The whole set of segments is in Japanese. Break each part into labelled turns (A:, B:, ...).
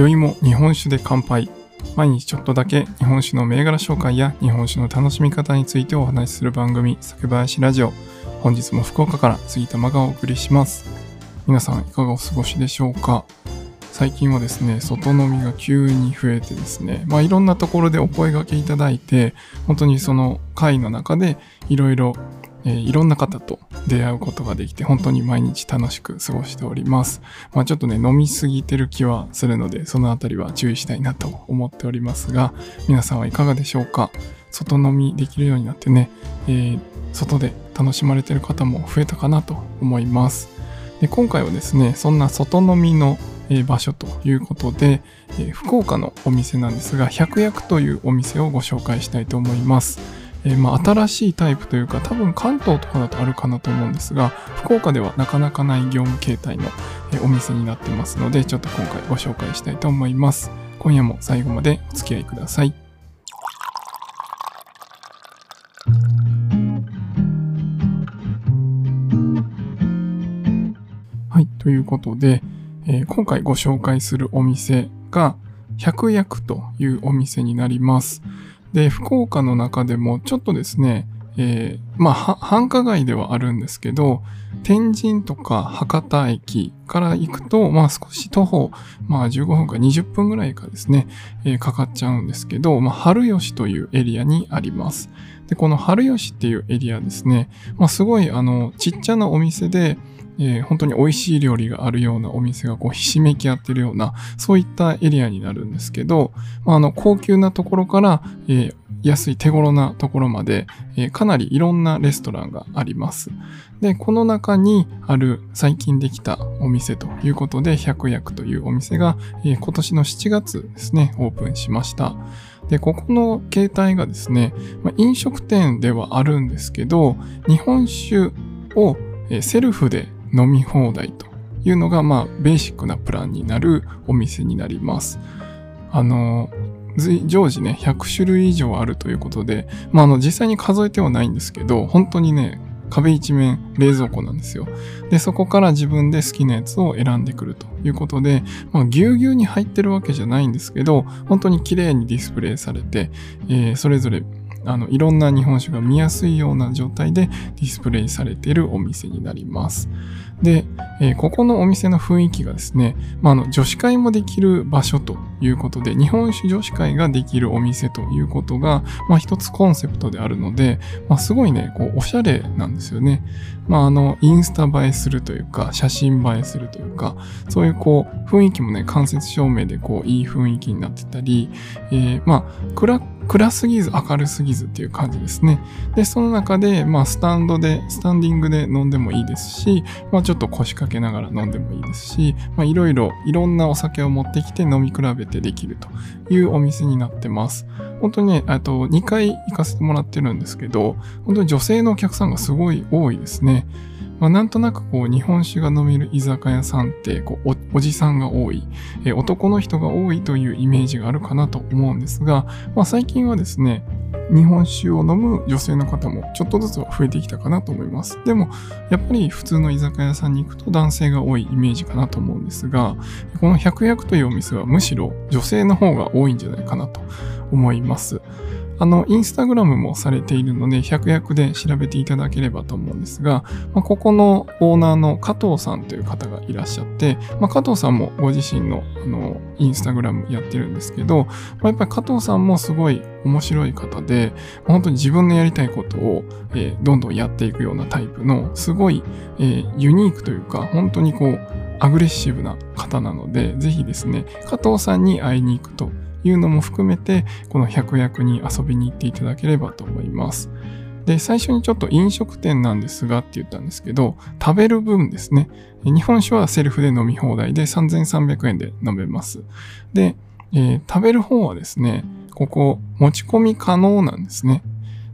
A: 今宵も日本酒で乾杯。毎日ちょっとだけ日本酒の銘柄紹介や日本酒の楽しみ方についてお話しする番組、酒林ラジオ。本日も福岡から杉玉がお送りします。皆さんいかがお過ごしでしょうか？最近はですね、外飲みが急に増えてですね、まあいろんなところでお声掛けいただいて、本当にその会の中でいろいろえーいろんな方と出会うことができて本当に毎日楽しく過ごしております。まあちょっとね飲みすぎてる気はするのでそのあたりは注意したいなと思っておりますが皆さんはいかがでしょうか？外飲みできるようになってね、えー外で楽しまれてる方も増えたかなと思います。で今回はですねそんな外飲みの場所ということで、えー福岡のお店なんですが百薬というお店をご紹介したいと思います。えーまあ、新しいタイプというか多分関東とかだとあるかなと思うんですが福岡ではなかなかない業務形態の、えお店になってますのでちょっと今回ご紹介したいと思います。今夜も最後までお付き合いください。はいということで、えー今回ご紹介するお店が百薬というお店になります。で、福岡の中でもちょっとですね、えーまあ、繁華街ではあるんですけど、天神とか博多駅から行くと、まあ少し徒歩、まあ15分か20分ぐらいかですね、えーかかっちゃうんですけど、まあ春吉というエリアにあります。で、この春吉っていうエリアですね、まあすごいあの、ちっちゃなお店で、えー本当に美味しい料理があるようなお店がこうひしめき合ってるような、そういったエリアになるんですけど、まあ、あの、高級なところから、えー安い手頃なところまで、えーかなりいろんなレストランがあります。で、この中にある最近できたお店ということで、百薬というお店が、えー今年の7月ですね、オープンしました。で、ここの形態がですね、まあ、飲食店ではあるんですけど、日本酒をセルフで飲み放題というのが、まあ、ベーシックなプランになるお店になります。あの、常時ね、100種類以上あるということで、まあ、あの、実際に数えてはないんですけど、本当にね、壁一面冷蔵庫なんですよ。で、そこから自分で好きなやつを選んでくるということで、まあ、ぎゅうぎゅうに入ってるわけじゃないんですけど、本当に綺麗にディスプレイされて、えーそれぞれあのいろんな日本酒が見やすいような状態でディスプレイされているお店になります。で、えーここのお店の雰囲気がですね、まあ、あの女子会もできる場所ということで、日本酒女子会ができるお店ということが、まあ、一つコンセプトであるので、まあ、すごいね、こう、おしゃれなんですよね。まあ、あの、インスタ映えするというか、写真映えするというか、そういうこう、雰囲気もね、間接照明でこう、いい雰囲気になってたり、えーまあ、暗、暗すぎず明るすぎずっていう感じですね。で、その中で、まあ、スタンドで、スタンディングで飲んでもいいですし、まあ、ちょっと腰掛けながら飲んでもいいですし、まあ、いろいろ、いろんなお酒を持ってきて飲み比べてできるというお店になってます。本当にね、あと2回行かせてもらってるんですけど、本当に女性のお客さんがすごい多いですね。まあ、なんとなくこう日本酒が飲める居酒屋さんってこうおおじさんが多い、え男の人が多いというイメージがあるかなと思うんですが、まあ、最近はですね、日本酒を飲む女性の方もちょっとずつは増えてきたかなと思います。でも、やっぱり普通の居酒屋さんに行くと男性が多いイメージかなと思うんですが、この百薬というお店はむしろ女性の方が多いんじゃないかなと思います。あの、インスタグラムもされているので、百薬で調べていただければと思うんですが、まあ、ここのオーナーの加藤さんという方がいらっしゃって、まあ、加藤さんもご自身のあのインスタグラムやってるんですけど、まあ、やっぱり加藤さんもすごい面白い方で、まあ本当に自分のやりたいことを、えーどんどんやっていくようなタイプの、すごい、えーユニークというか、本当にこう、アグレッシブな方なので、ぜひですね、加藤さんに会いに行くというのも含めて、この百薬に遊びに行っていただければと思います。で、最初にちょっと飲食店なんですがって言ったんですけど、食べる分ですね。日本酒はセルフで飲み放題で3300円で飲めます。で、えー食べる方はですね、ここ持ち込み可能なんですね。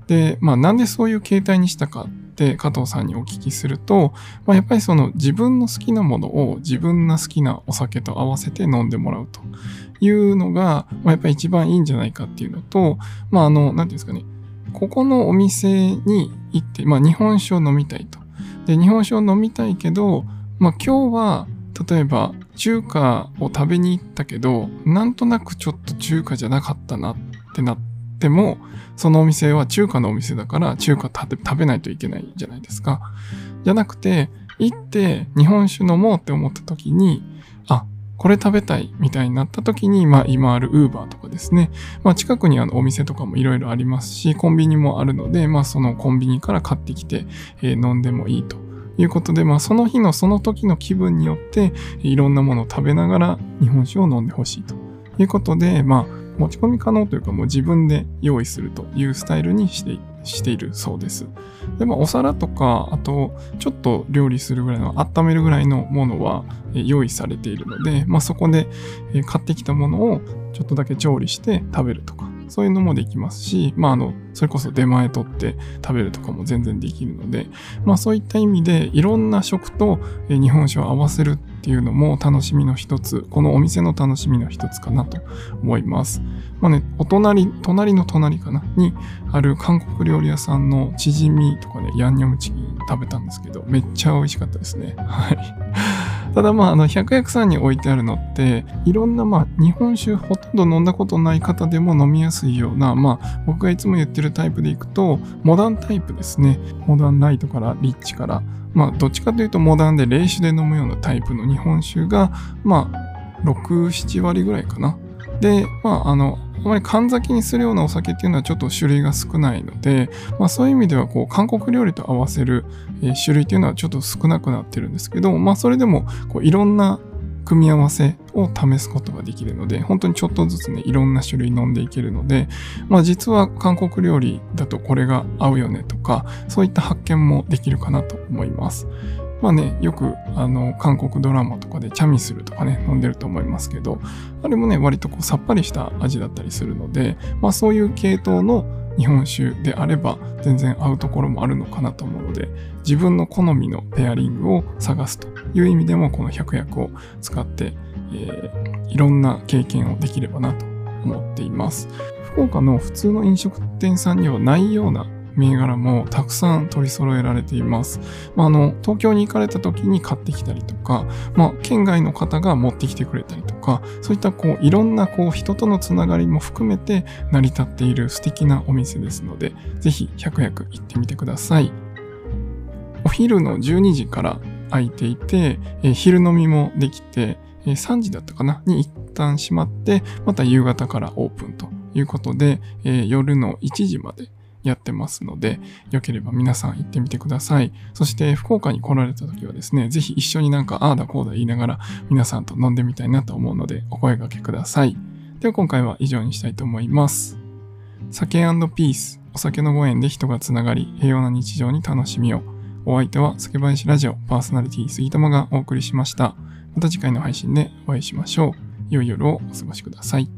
A: で、まあなんでそういう形態にしたかて加藤さんにお聞きすると、まあ、やっぱりその自分の好きなものを自分の好きなお酒と合わせて飲んでもらうというのが、まあ、やっぱり一番いいんじゃないかっていうのと、まああの、なんていうんですかね、ここのお店に行って、まあ日本酒を飲みたいと。で、日本酒を飲みたいけど、まあ今日は、例えば中華を食べに行ったけど、なんとなくちょっと中華じゃなかったなってなってでも、そのお店は中華のお店だから中華食べないといけないじゃないですか。じゃなくて、行って日本酒飲もうって思った時に、あ、これ食べたいみたいになった時に、まあ今あるウーバーとかですね。まあ近くにあのお店とかもいろいろありますし、コンビニもあるので、まあそのコンビニから買ってきて、えー、飲んでもいいということで、まあその日のその時の気分によって、いろんなものを食べながら日本酒を飲んでほしいということで、まあ持ち込み可能というかもう自分で用意するというスタイルにしてしているそうです。で、も、お皿とか、あと、ちょっと料理するぐらいの、温めるぐらいのものは用意されているので、まあ、そこで買ってきたものをちょっとだけ調理して食べるとか、そういうのもできますし、まあ、あの、それこそ出前取って食べるとかも全然できるので、まあ、そういった意味で、いろんな食と日本酒を合わせるっていうのも楽しみの一つ、このお店の楽しみの一つかなと思います。まあね、お隣、隣の隣かなにある韓国料理屋さんのチヂミとかね、ヤンニョムチキン食べたんですけど、めっちゃ美味しかったですね。はい。ただまあ、あの、百薬さんに置いてあるのって、いろんなまあ、日本酒ほとんど飲んだことない方でも飲みやすいような、まあ、僕がいつも言ってるタイプでいくと、モダンタイプですね。モダンライトからリッチから、まあ、どっちかというとモダンで冷酒で飲むようなタイプの日本酒が、まあ、6、7割ぐらいかな。で、まあ、あの、あまり缶酒にするようなお酒っていうのはちょっと種類が少ないので、まあそういう意味ではこう韓国料理と合わせる、え種類っていうのはちょっと少なくなってるんですけど、まあそれでもこういろんな組み合わせを試すことができるので、本当にちょっとずつね、いろんな種類飲んでいけるので、まあ実は韓国料理だとこれが合うよねとか、そういった発見もできるかなと思います。まあね、よくあの韓国ドラマとかでチャミスルとかね、飲んでると思いますけど、あれもね、割とこうさっぱりした味だったりするので、まあそういう系統の日本酒であれば全然合うところもあるのかなと思うので、自分の好みのペアリングを探すという意味でもこの百薬を使って、えー、いろんな経験をできればなと思っています。福岡の普通の飲食店さんにはないような銘柄もたくさん取り揃えられています。まあ、あの、東京に行かれた時に買ってきたりとか、まあ、県外の方が持ってきてくれたりとか、そういったこう、いろんなこう、人とのつながりも含めて成り立っている素敵なお店ですので、ぜひ100役行ってみてください。お昼の12時から空いていて、え昼飲みもできて、え3時だったかな？に一旦閉まって、また夕方からオープンということで、え夜の1時までやってますので、よければ皆さん行ってみてください。そして福岡に来られた時はですね、ぜひ一緒になんかああだこうだ言いながら皆さんと飲んでみたいなと思うのでお声掛けください。では今回は以上にしたいと思います。酒ピース、お酒のご縁で人がつながり、平和な日常に楽しみを。お相手は酒林ラジオパーソナリティ杉玉がお送りしました。また次回の配信でお会いしましょう。良い夜をお過ごしください。